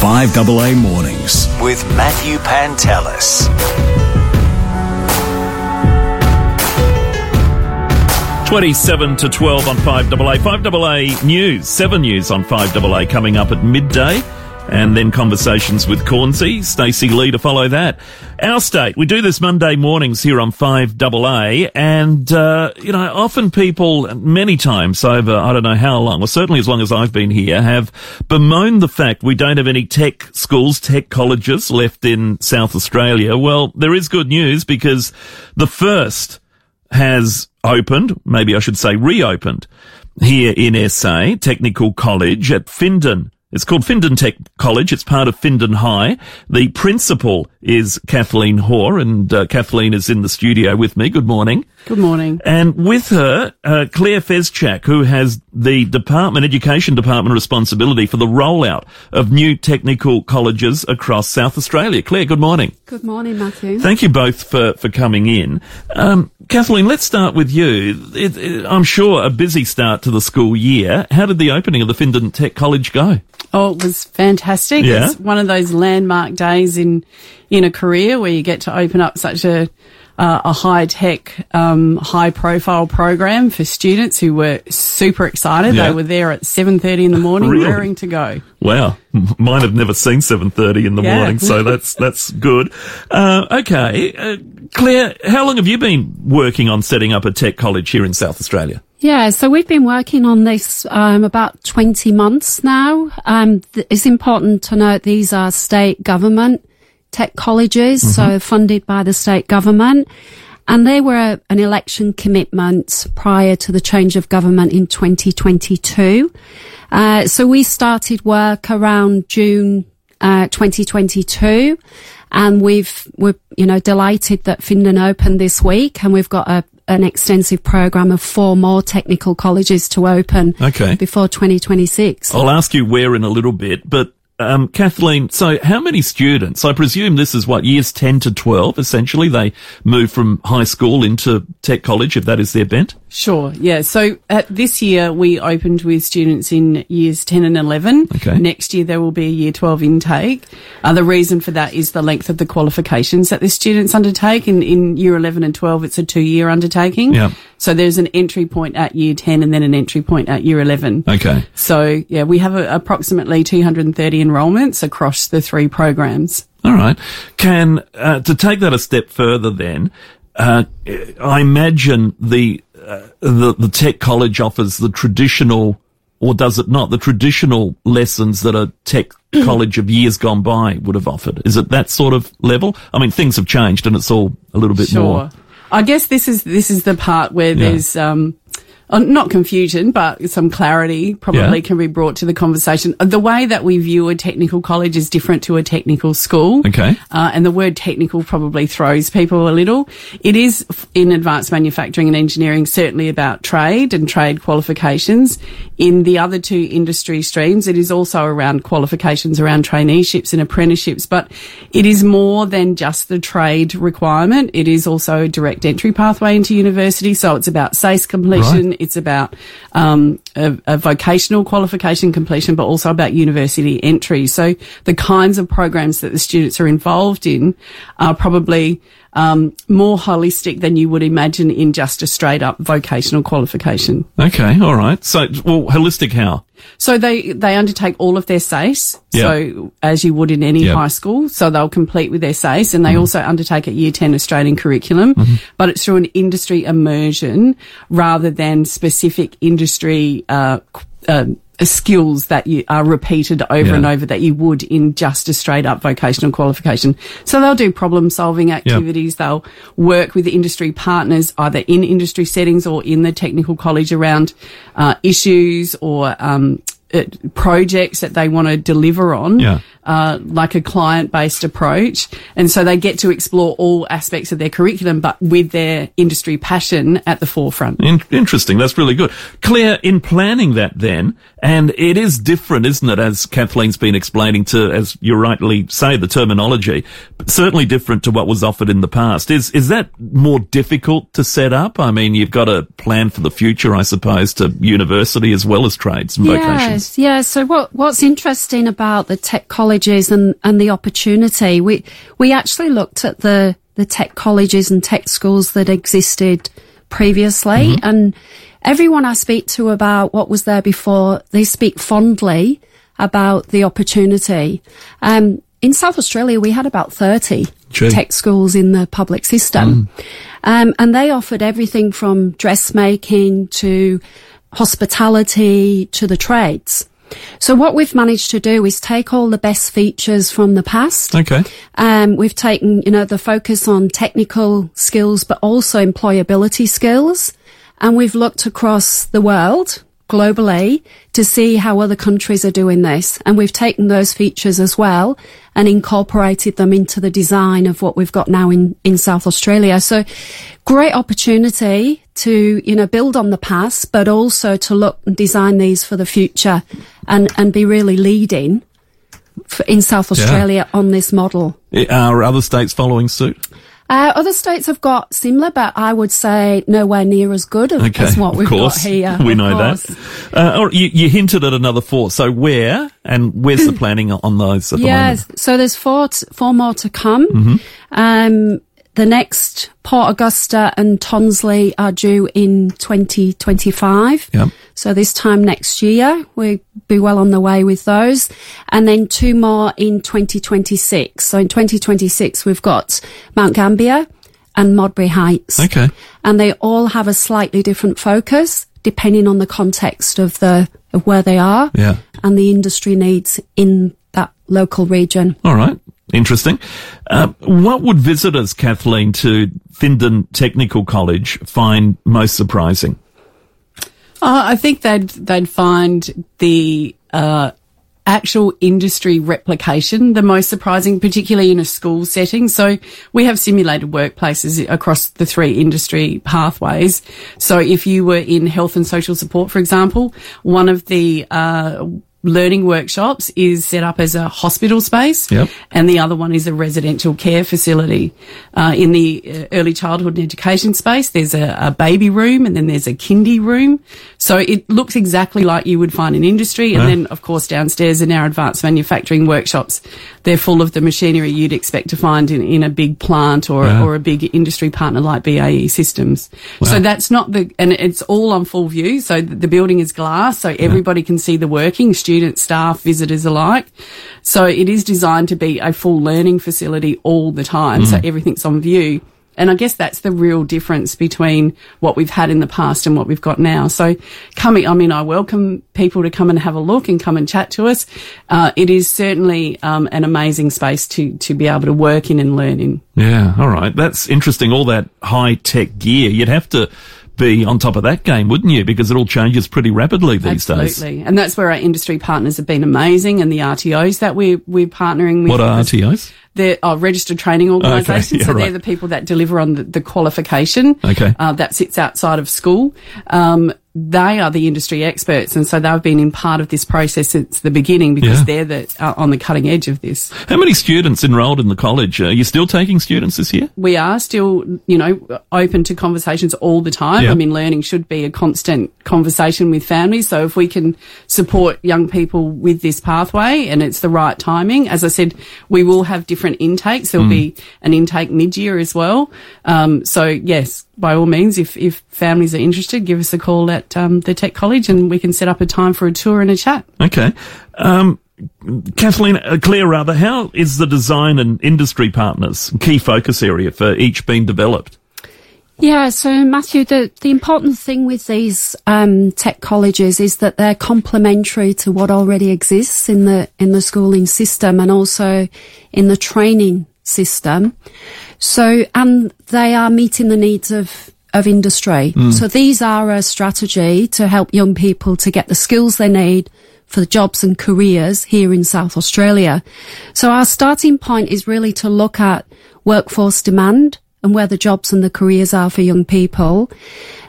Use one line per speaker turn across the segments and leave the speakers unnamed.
5AA Mornings.
with Matthew Pantelis.
27 to 12 on 5AA. 5AA News, 7 News on 5AA coming up at midday. And then conversations with Cornsey, Stacey Lee to follow that. Our state, we do this Monday mornings here on 5AA and, uh, you know, often people, many times over, I don't know how long, well certainly as long as I've been here, have bemoaned the fact we don't have any tech schools, tech colleges left in South Australia. Well, there is good news because the first has opened, maybe I should say reopened, here in SA, Technical College at Findon. It's called Findon Tech College. It's part of Findon High. The principal is Kathleen Hoare, and uh, Kathleen is in the studio with me. Good morning.
Good morning.
And with her, uh, Claire Fezchak, who has the department, education department responsibility for the rollout of new technical colleges across South Australia. Claire, good morning.
Good morning, Matthew.
Thank you both for, for coming in. Um, Kathleen, let's start with you. It, it, I'm sure a busy start to the school year. How did the opening of the Findon Tech College go?
Oh, it was fantastic.
Yeah.
It's one of those landmark days in in a career where you get to open up such a uh, a high tech, um, high profile program for students who were super excited.
Yeah.
They were there at seven thirty in the morning,
Really?
raring to go.
Wow, mine have never seen 7:30 in the
Yeah.
morning, so that's that's good. Uh, okay, uh, Claire, how long have you been working on setting up a tech college here in South Australia?
Yeah, so we've been working on this um, about 20 months now. Um, th- it's important to note these are state government tech colleges, so funded by the state government. And they were a, an election commitment prior to the change of government in 2022. Uh, so we started work around June uh, 2022, and we've we're you know delighted that Findon opened this week, and we've got a an extensive program of four more technical colleges to open
Okay.
before 2026.
I'll ask you where in a little bit, but um, Kathleen, so how many students? I presume this is what years 10 to 12, essentially. They move from high school into tech college if that is their bent.
Sure. Yeah. So at this year we opened with students in years 10 and 11.
Okay.
Next year there will be a year 12 intake. Uh, the reason for that is the length of the qualifications that the students undertake. In, in year 11 and 12 it's a two year undertaking.
Yeah.
So there's an entry point at year 10 and then an entry point at year 11.
Okay.
So yeah, we have a, approximately 230 enrolments across the three programs.
All right. Can, uh, to take that a step further then, uh, I imagine the, uh, the, the tech college offers the traditional, or does it not, the traditional lessons that a tech college of years gone by would have offered. Is it that sort of level? I mean, things have changed and it's all a little bit
Sure.
more.
I guess this is this is the part where
Yeah.
there's um uh, not confusion, but some clarity probably
Yeah.
can be brought to the conversation. The way that we view a technical college is different to a technical school.
Okay.
Uh, and the word technical probably throws people a little. It is in advanced manufacturing and engineering certainly about trade and trade qualifications. In the other two industry streams, it is also around qualifications around traineeships and apprenticeships, but it is more than just the trade requirement. It is also a direct entry pathway into university. So it's about SACE completion.
Right.
It's about um, a, a vocational qualification completion, but also about university entry. So the kinds of programs that the students are involved in are probably um, more holistic than you would imagine in just a straight up vocational qualification.
Okay. All right. So, well, holistic how?
So they, they undertake all of their SACE.
Yeah.
So as you would in any
Yeah. Mm-hmm.
high school. So they'll complete with their SACE and they also undertake a year 10 Australian curriculum, but it's through an industry immersion rather than specific industry, uh, uh, skills that you are repeated over
Yeah.
and over that you would in just a straight up vocational qualification. So they'll do problem solving activities. They'll work with industry partners either in industry settings or in the technical college around uh, issues or um, uh, projects that they want to deliver on.
Yeah.
Uh, like a client-based approach, and so they get to explore all aspects of their curriculum, but with their industry passion at the forefront.
In- interesting. That's really good. Claire, in planning that then, and it is different, isn't it, as Kathleen's been explaining to, as you rightly say, the terminology, but certainly different to what was offered in the past. Is, is that more difficult to set up? I mean, you've got to plan for the future, I suppose, to university as well as trades and vocations.
Yes, yeah. So what what's interesting about the tech colleges colleges and, and the opportunity. We, we actually looked at the, the tech colleges and tech schools that existed previously and everyone I speak to about what was there before, they speak fondly about the opportunity. Um, in South Australia, we had about 30
Gee.
tech schools in the public system. Um, and they offered everything from dressmaking to hospitality to the trades. So what we've managed to do is take all the best features from the past.
Okay.
Um, we've taken, you know, the focus on technical skills, but also employability skills. And we've looked across the world globally to see how other countries are doing this. And we've taken those features as well and incorporated them into the design of what we've got now in, in South Australia. So great opportunity to, you know, build on the past, but also to look and design these for the future and, and be really leading in South Australia on this model.
Eh, are other states following suit?
Uh, other states have got similar, but I would say nowhere near as good as,
Okay,
as what we've
course.
got here.
we know
course.
that. Uh, you, you hinted at another four. So where and where's the planning on those at the
Yes,
moment?
so there's four, t- four more to come.
Mm-hmm.
Um, the next Port Augusta and Tonsley are due in 2025.
Yep.
So this time next year, we'll be well on the way with those. And then two more in 2026. So in 2026, we've got Mount Gambier and Modbury Heights.
Okay.
And they all have a slightly different focus depending on the context of the, of where they are
Yeah.
and the industry needs in that local region.
All right. Interesting. Uh, what would visitors, Kathleen, to Findon Technical College find most surprising?
Uh, I think they'd they'd find the uh, actual industry replication the most surprising, particularly in a school setting. So we have simulated workplaces across the three industry pathways. So if you were in health and social support, for example, one of the uh, learning workshops is set up as a hospital space
Yep.
and the other one is a residential care facility. Uh, in the uh, early childhood and education space, there's a, a baby room and then there's a kindy room. So it looks exactly like you would find in industry. And
Yeah.
then, of course, downstairs in our advanced manufacturing workshops, they're full of the machinery you'd expect to find in, in a big plant or,
Yeah.
or a big industry partner like BAE Systems. So that's not the, and it's all on full view. So the the building is glass, so everybody can see the working, students, staff, visitors alike. So it is designed to be a full learning facility all the time. So everything's on view. And I guess that's the real difference between what we've had in the past and what we've got now. So coming, I mean, I welcome people to come and have a look and come and chat to us. Uh, it is certainly um, an amazing space to to be able to work in and learn in.
Yeah. All right. That's interesting. All that high tech gear. You'd have to be on top of that game, wouldn't you? Because it all changes pretty rapidly these days.
Absolutely. And that's where our industry partners have been amazing and the RTOs that we're, we're partnering with.
What are RTOs?
They're uh, registered training organisations.
Okay, yeah,
so
right.
they're the people that deliver on the, the qualification.
Okay.
Uh, that sits outside of school. Um, they are the industry experts. And so they've been in part of this process since the beginning because
Yeah.
they're the, uh, on the cutting edge of this.
How many students enrolled in the college? Are you still taking students this year?
we are still, you know, open to conversations all the time.
Yeah.
I mean, learning should be a constant conversation with families. So if we can support young people with this pathway and it's the right timing, as I said, we will have different intakes. There'll be an intake mid-year as well. Um, so yes, by all means, if, if families are interested, give us a call at um, the Tech College and we can set up a time for a tour and a chat.
Okay. Um, Kathleen, uh, Claire, rather, how is the design and industry partners key focus area for each being developed?
Yeah, so Matthew, the, the important thing with these um, tech colleges is that they're complementary to what already exists in the in the schooling system and also in the training system. So, and they are meeting the needs of of industry. Mm. So these are a strategy to help young people to get the skills they need for the jobs and careers here in South Australia. So our starting point is really to look at workforce demand and where the jobs and the careers are for young people.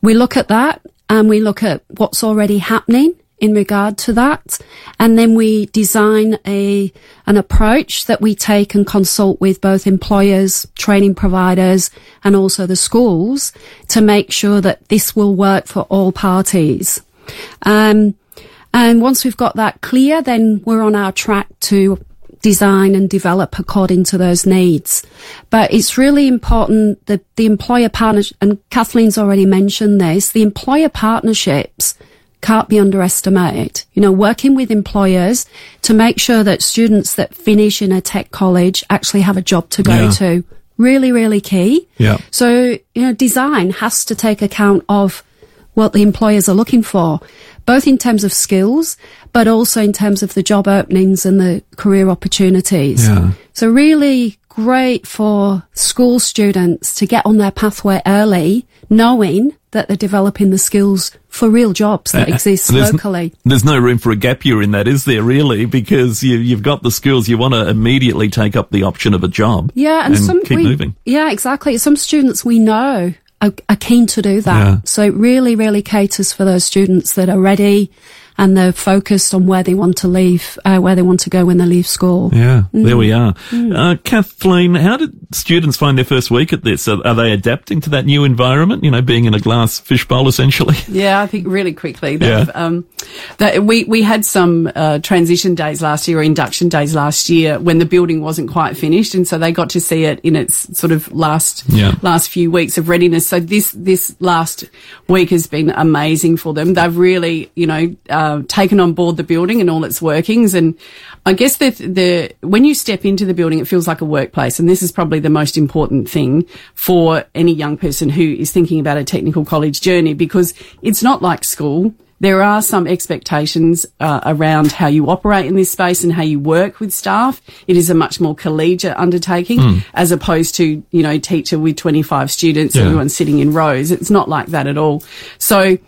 We look at that and we look at what's already happening in regard to that. And then we design a, an approach that we take and consult with both employers, training providers, and also the schools to make sure that this will work for all parties. Um, and once we've got that clear, then we're on our track to design and develop according to those needs. But it's really important that the employer partnership, and Kathleen's already mentioned this, the employer partnerships can't be underestimated. You know, working with employers to make sure that students that finish in a tech college actually have a job to go
Yeah.
to. Really, really key.
Yeah.
So, you know, design has to take account of what the employers are looking for, both in terms of skills, but also in terms of the job openings and the career opportunities.
Yeah.
So really great for school students to get on their pathway early, knowing that they're developing the skills for real jobs that exist
Uh, There's-
locally.
There's no room for a gap year in that, is there? Really, because you, you've got the skills, you want to immediately take up the option of a job.
Yeah, and, some
keep
we,
moving.
Yeah, exactly. Some students we know are, are keen to do that.
Yeah.
So it really, really caters for those students that are ready and they're focused on where they want to leave, uh, where they want to go when they leave school.
Yeah, there we are.
Mm.
Uh, Kathleen, how did students find their first week at this? Are, are they adapting to that new environment? You know, being in a glass fishbowl, essentially.
Yeah, I think really quickly.
Yeah.
Um, that we we had some uh, transition days last year or induction days last year when the building wasn't quite finished, and so they got to see it in its sort of last
Yeah.
last few weeks of readiness. So this this last week has been amazing for them. They've really you know uh, taken on board the building and all its workings, and I guess that the when you step into the building, it feels like a workplace, and this is probably the most important thing for any young person who is thinking about a technical college journey because it's not like school. There are some expectations uh, around how you operate in this space and how you work with staff. It is a much more collegiate undertaking as opposed to, you know, teacher with 25 students,
Yeah.
everyone sitting in rows. It's not like that at all. So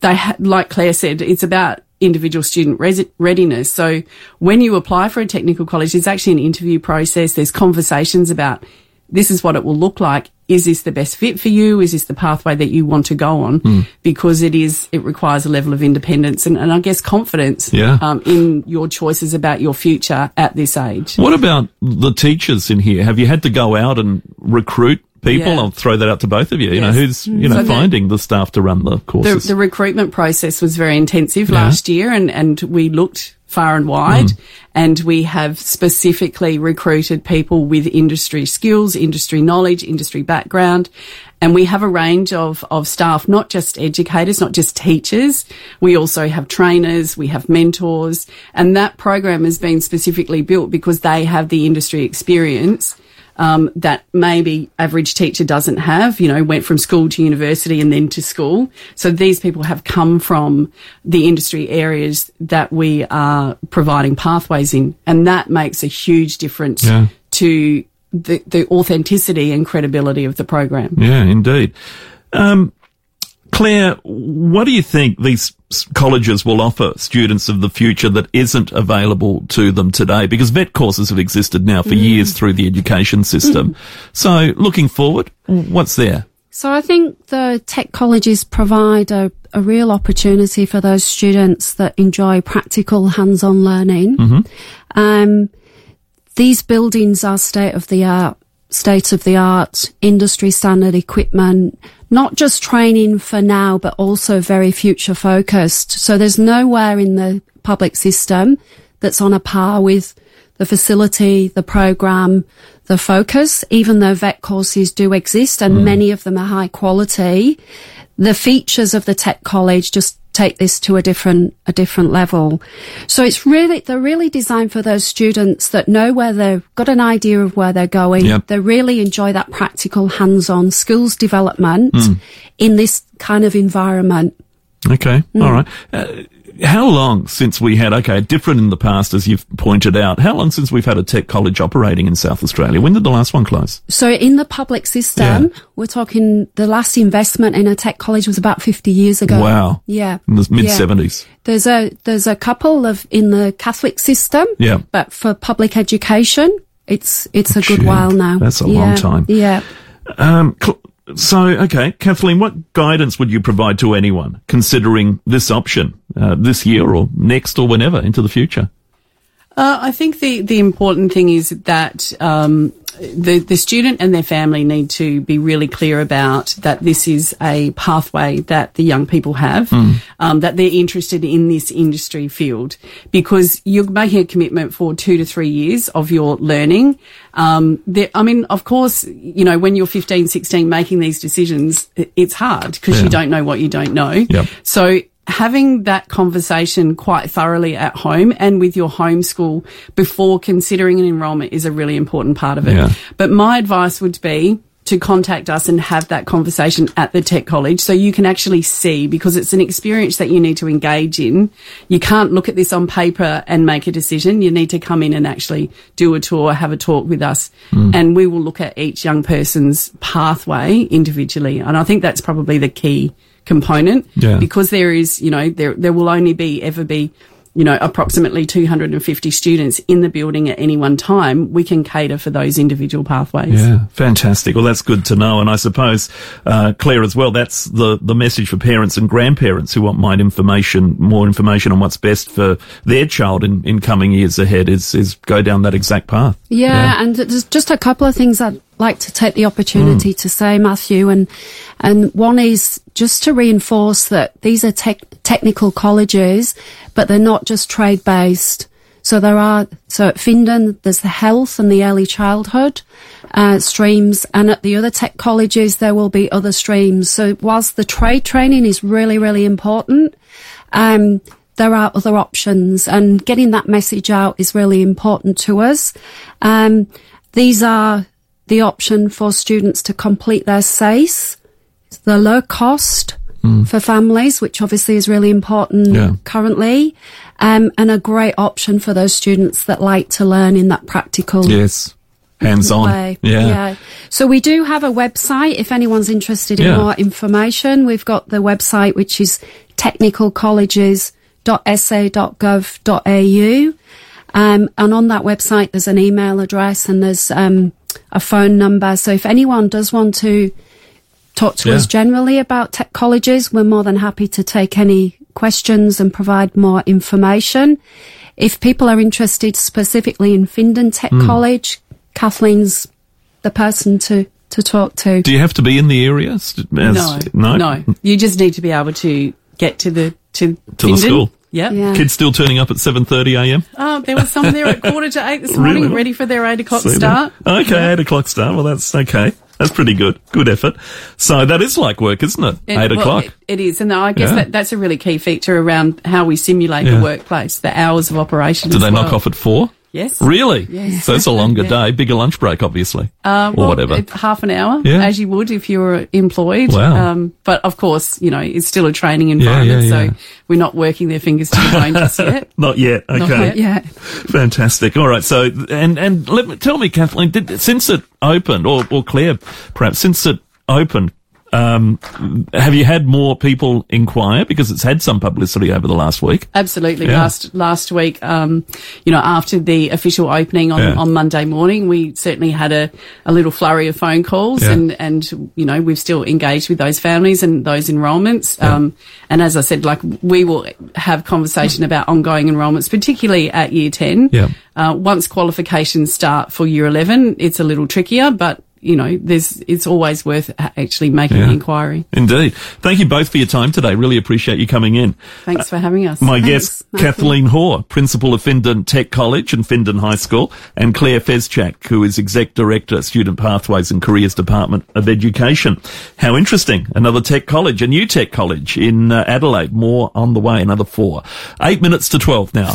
they, ha- like Claire said, it's about individual student res- readiness. So when you apply for a technical college, there's actually an interview process. There's conversations about this is what it will look like. Is this the best fit for you? Is this the pathway that you want to go on?
Hmm.
Because it is, it requires a level of independence and, and I guess confidence
Yeah.
um, in your choices about your future at this age.
What about the teachers in here? Have you had to go out and recruit people?
Yeah.
I'll throw that out to both of you. You know, who's, you know,
So
finding the staff to run the
The,
courses?
the recruitment process was very intensive
Yeah.
last year and, and we looked far and wide
Hmm.
and we have specifically recruited people with industry skills, industry knowledge, industry background. And we have a range of, of staff, not just educators, not just teachers. We also have trainers, we have mentors, and that program has been specifically built because they have the industry experience um, that maybe average teacher doesn't have, you know, went from school to university and then to school. So these people have come from the industry areas that we are providing pathways in. And that makes a huge difference
Yeah.
to the, the authenticity and credibility of the program.
Yeah, indeed. Um, Claire, what do you think these colleges will offer students of the future that isn't available to them today? Because vet courses have existed now for years mm. through the education system. Mm-hmm. So looking forward, mm. what's there?
So I think the tech colleges provide a, a real opportunity for those students that enjoy practical hands-on learning. Mm-hmm. Um, these buildings are state of the art, state of the art, industry standard equipment, not just training for now, but also very future focused. So there's nowhere in the public system that's on a par with the facility, the program, the focus, even though vet courses do exist and mm. many of them are high quality. The features of the tech college just take this to a different, a different level. So it's really, they're really designed for those students that know where they've got an idea of where they're going.
Yep.
They really enjoy that practical hands-on skills development in this kind of environment.
Okay, all right. Uh, how long since we had, okay, different in the past, as you've pointed out, how long since we've had a tech college operating in South Australia? When did the last one close?
So in the public system,
Yeah.
we're talking the last investment in a tech college was about 50 years ago.
Wow.
Yeah.
In the mid
Yeah.
70s.
There's a, there's a couple of in the Catholic system.
Yeah.
But for public education, it's, it's a good
Gee,
while now.
that's a
Yeah,
long time.
Yeah.
Um, cl- so, okay, Kathleen, what guidance would you provide to anyone considering this option uh, this year or next or whenever into the future?
Uh, I think the, the important thing is that um, the, the student and their family need to be really clear about that this is a pathway that the young people have, um, that they're interested in this industry field because you're making a commitment for two to three years of your learning. Um, I mean, of course, you know, when you're 15, 16 making these decisions, it's hard because
Yeah.
you don't know what you don't know.
Yep.
So having that conversation quite thoroughly at home and with your homeschool before considering an enrolment is a really important part of it.
Yeah.
But my advice would be to contact us and have that conversation at the tech college so you can actually see because it's an experience that you need to engage in. You can't look at this on paper and make a decision. You need to come in and actually do a tour, have a talk with us mm. and we will look at each young person's pathway individually. And I think that's probably the key component
Yeah.
because there is, you know, there, there will only be ever be, you know, approximately 250 students in the building at any one time. We can cater for those individual pathways.
Yeah, fantastic. Well, that's good to know. And I suppose, uh, Claire as well, that's the, the message for parents and grandparents who want more information, more information on what's best for their child in, in coming years ahead is, is go down that exact path.
Yeah, and there's just a couple of things I'd like to take the opportunity to say, Matthew, and and one is just to reinforce that these are tech technical colleges, but they're not just trade based. So there are so at Findon there's the health and the early childhood uh, streams, and at the other tech colleges there will be other streams. So whilst the trade training is really really important, um, there are other options and getting that message out is really important to us. Um, these are the option for students to complete their SACE. The low cost for families, which obviously is really important
Yeah.
currently, um, and a great option for those students that like to learn in that practical
Yes. Hands on.
way.
Yeah.
So we do have a website if anyone's interested in
Yeah.
more information. We've got the website which is technicalcolleges.sa.gov.au. Um, and on that website there's an email address and there's um, a phone number. So if anyone does want to talk to
Yeah.
us generally about tech colleges, we're more than happy to take any questions and provide more information. If people are interested specifically in Findon Tech
Hmm.
College, Kathleen's the person to, to talk to.
Do you have to be in the area? as-
No,
no.
no. You just need to be able to get to the to,
To the school.
Yeah.
Yeah.
Kids still turning up at 7.30 a.m.?
Oh, there was some there at quarter to eight this
Really?
morning, ready for their eight o'clock
See
start.
that? Okay, eight o'clock start. Well, that's okay. That's pretty good. Good effort. So that is like work, isn't it?
It-
eight
well,
o'clock.
it- it is, and I guess
Yeah.
that, that's a really key feature around how we simulate
Yeah.
the workplace, the hours of operation.
Do they knock off at four?
Yes.
Really?
Yes.
So it's a longer day, bigger lunch break, obviously.
Uh,
or
well,
whatever.
half an hour,
Yeah.
as you would if you were employed.
Wow.
Um, but of course, you know, it's still a training environment,
yeah, yeah.
so we're not working their fingers to the bone just yet.
Not yet. Okay.
Not yet.
Yeah.
Fantastic. All right. So, and, and let me, tell me, Kathleen, did, since it opened, or, or Claire, perhaps, since it opened, um, have you had more people inquire? Because it's had some publicity over the last week.
Absolutely.
Yeah.
Last last week, um, you know, after the official opening on,
Yeah.
on Monday morning, we certainly had a, a little flurry of phone calls,
Yeah.
and and you know we've still engaged with those families and those enrolments. Um, and as I said, like we will have conversation about ongoing enrolments, particularly at year ten.
Yeah.
Uh, once qualifications start for year eleven, it's a little trickier, but you know, there's it's always worth actually making
Yeah.
the inquiry.
Indeed. Thank you both for your time today. Really appreciate you coming in.
Thanks for having us.
My
Thanks,
guest,
Matthew.
Kathleen Hoare, Principal of Findon Tech College and Findon High School, and Claire Fezchak, who is Exec Director, Student Pathways and Careers Department of Education. How interesting. Another tech college, a new tech college in uh, Adelaide. More on the way, another four. Eight minutes to 12 now.